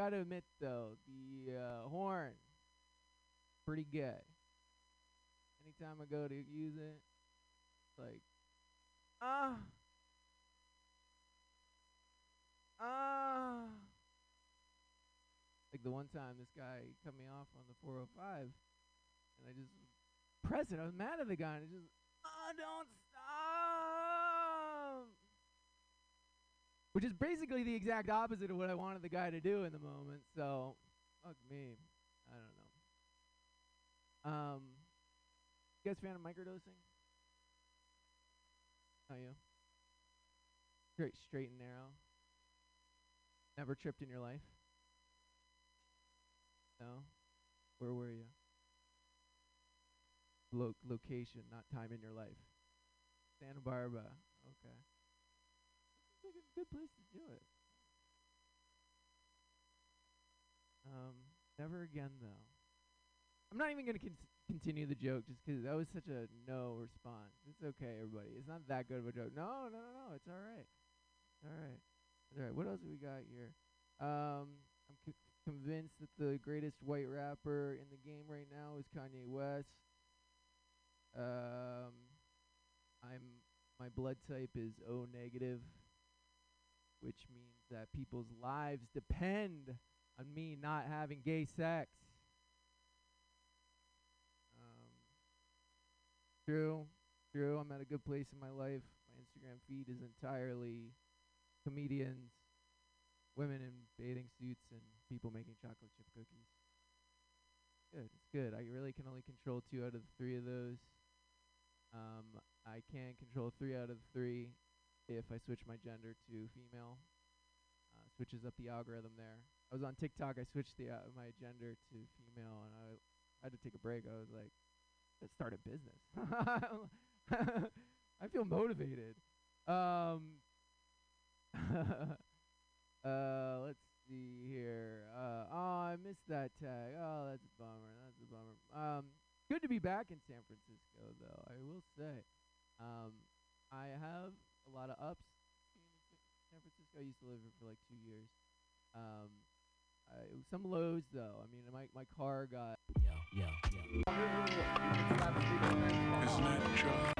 got to admit though, the uh, horn, pretty good. Anytime I go to use it, like, ah, ah. Like the one time this guy cut me off on the 405, and I just pressed it. I was mad at the guy, and I just, oh, don't stop. Which is basically the exact opposite of what I wanted the guy to do in the moment. So, fuck me. I don't know. Um, you guys fan of microdosing? How you? Straight, straight and narrow. Never tripped in your life? No. Where were you? Lo- location, not time in your life. Santa Barbara. Okay. Like a good place to do it. Um, never again though. I'm not even gonna con- continue the joke just because that was such a no response. It's okay, everybody. It's not that good of a joke. No, no, no, no. It's all right. All right. All right. What else have we got here? Um, I'm c- convinced that the greatest white rapper in the game right now is Kanye West. Um, I'm my blood type is O negative, which means that people's lives depend on me not having gay sex. Um, true, true. I'm at a good place in my life. My Instagram feed is entirely comedians, women in bathing suits, and people making chocolate chip cookies. Good, it's good. I really can only control two out of the three of those. Um, I can't control three out of the three if I switch my gender to female. Uh, switches up the algorithm there. I was on TikTok. I switched the uh, my gender to female, and I had to take a break. I was like, let's start a business. I feel motivated. Um, uh, let's see here. Uh, oh, I missed that tag. Oh, that's a bummer. That's a bummer. Um, good to be back in San Francisco, though. I will say, um, I have a lot of ups. San Francisco. I used to live here for like two years. Um, I, some lows though. I mean, my my car got. Yo, yo, yo. Isn't it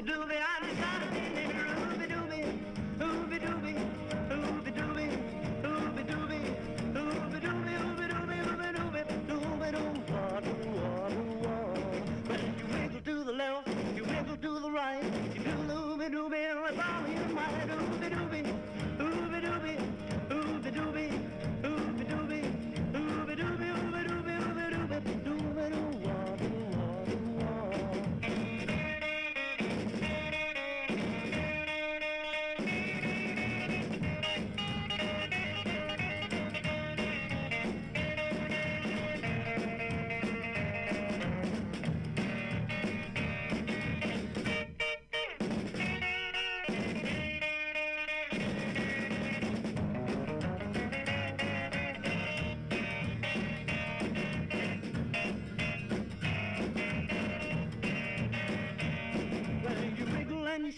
Do doobie.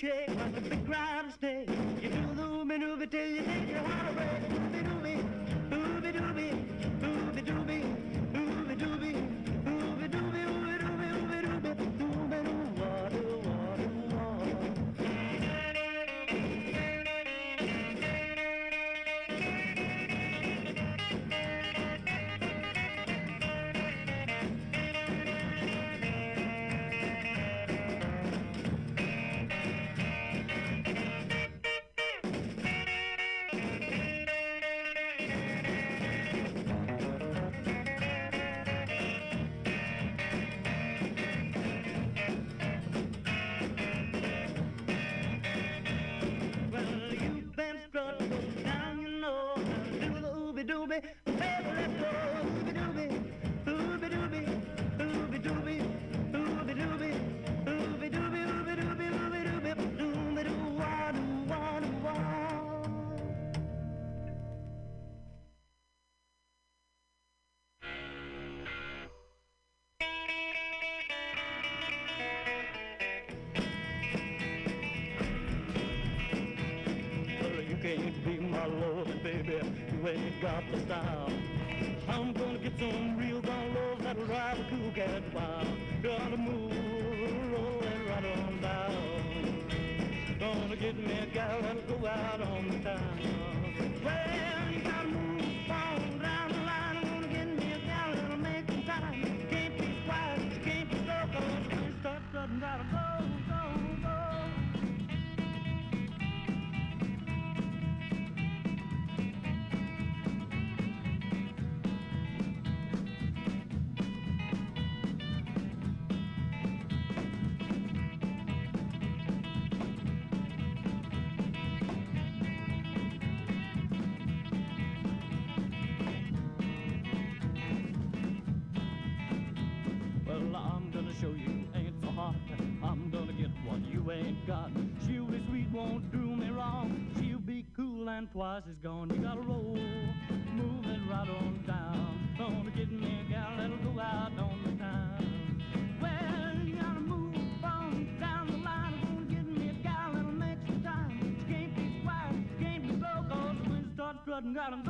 Okay. the ground. like it's. Twice twice is gone. You gotta roll, move it right on down. Gonna get me a gal that'll go out on the town. Well, you gotta move on down the line. Gonna get me a gal that'll make some time. Can't be can't be starts got him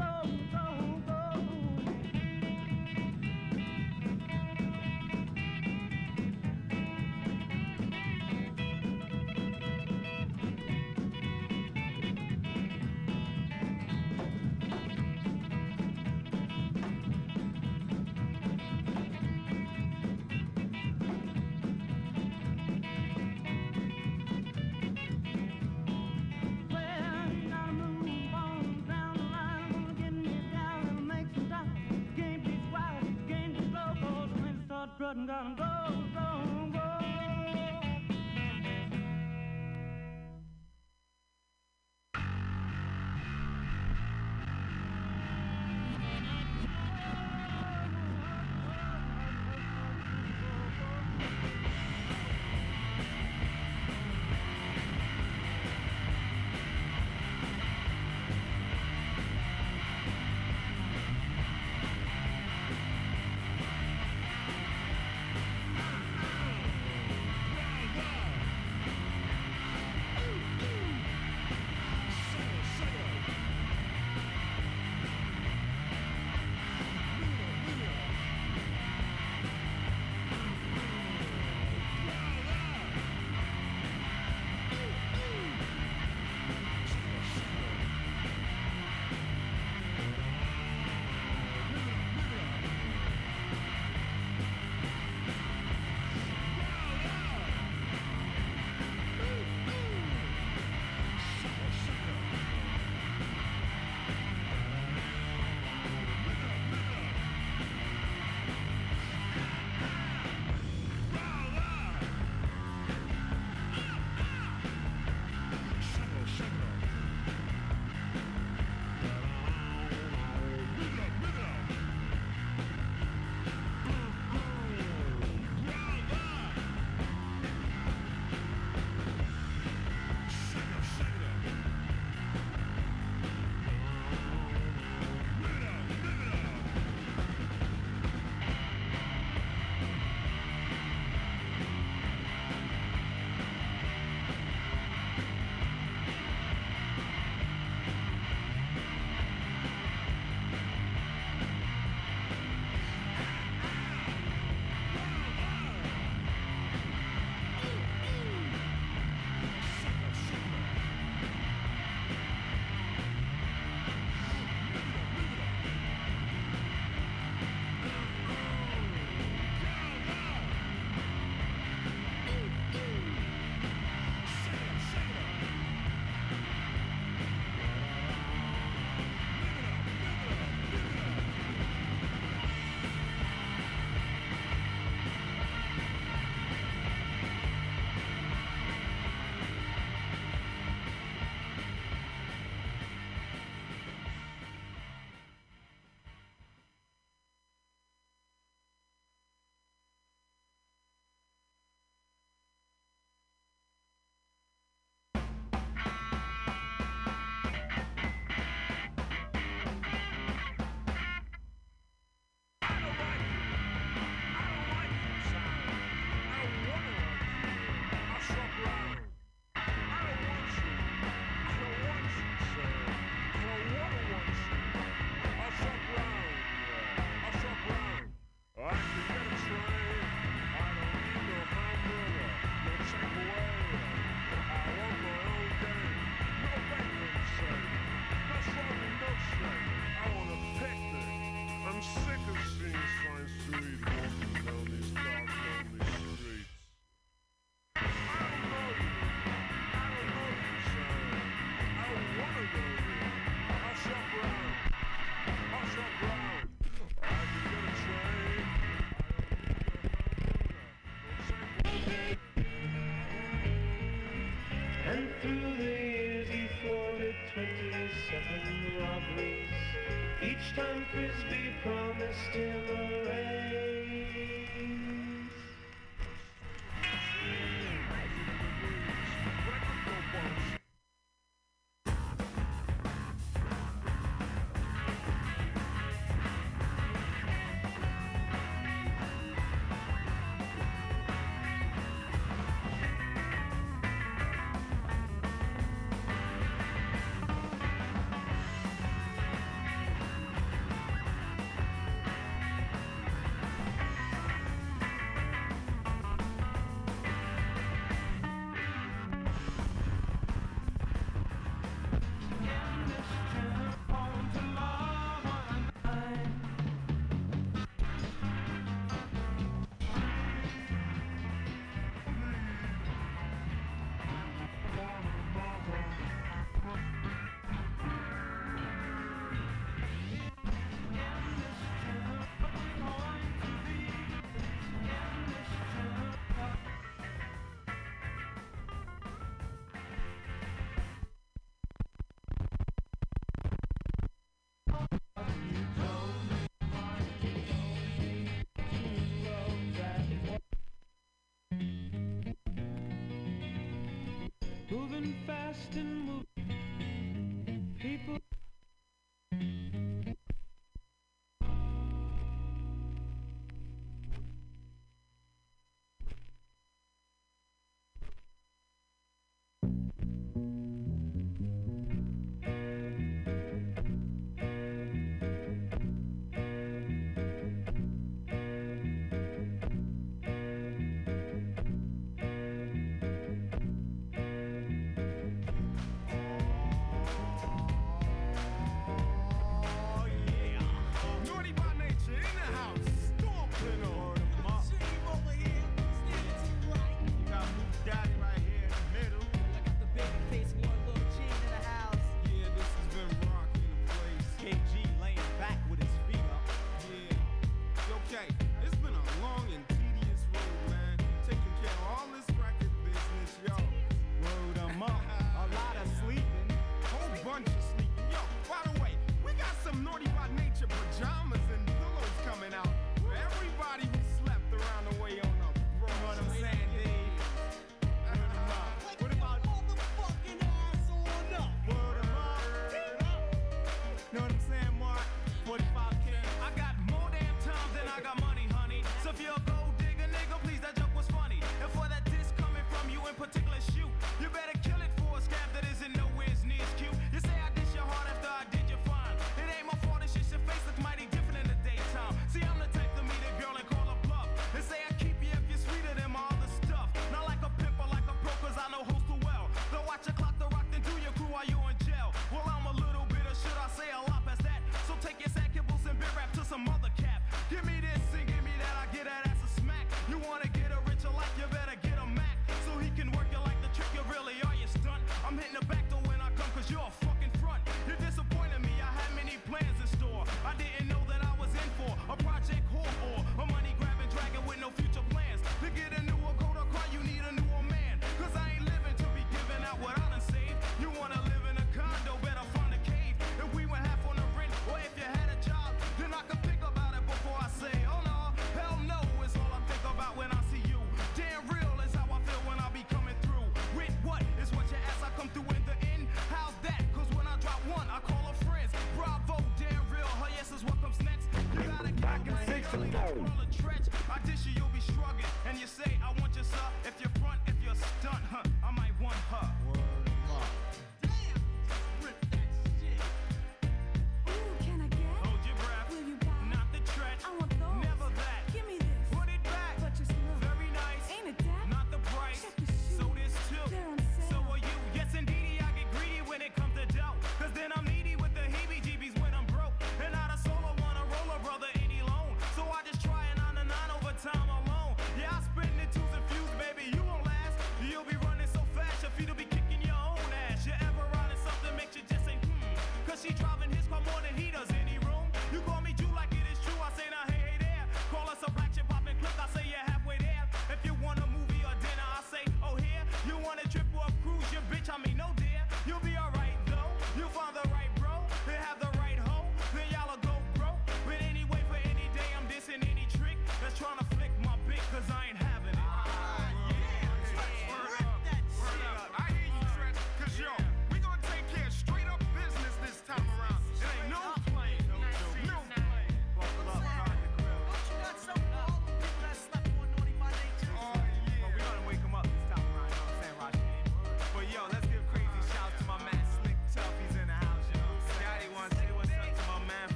Moving fast and moving people.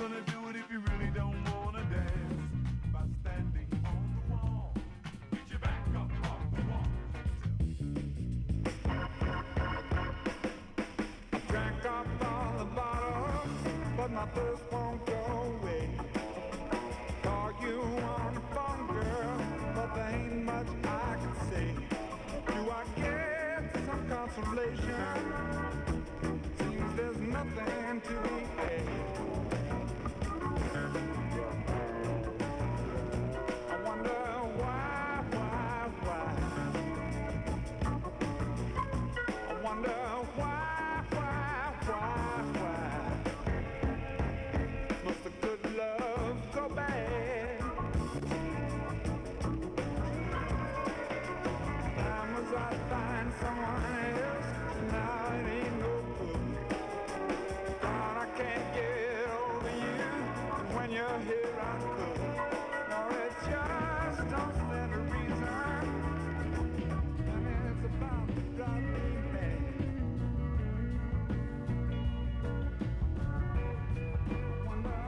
Gonna do it if you really don't wanna dance? By standing on the wall. Get your back up the wall. I drank up all the but my thirst won't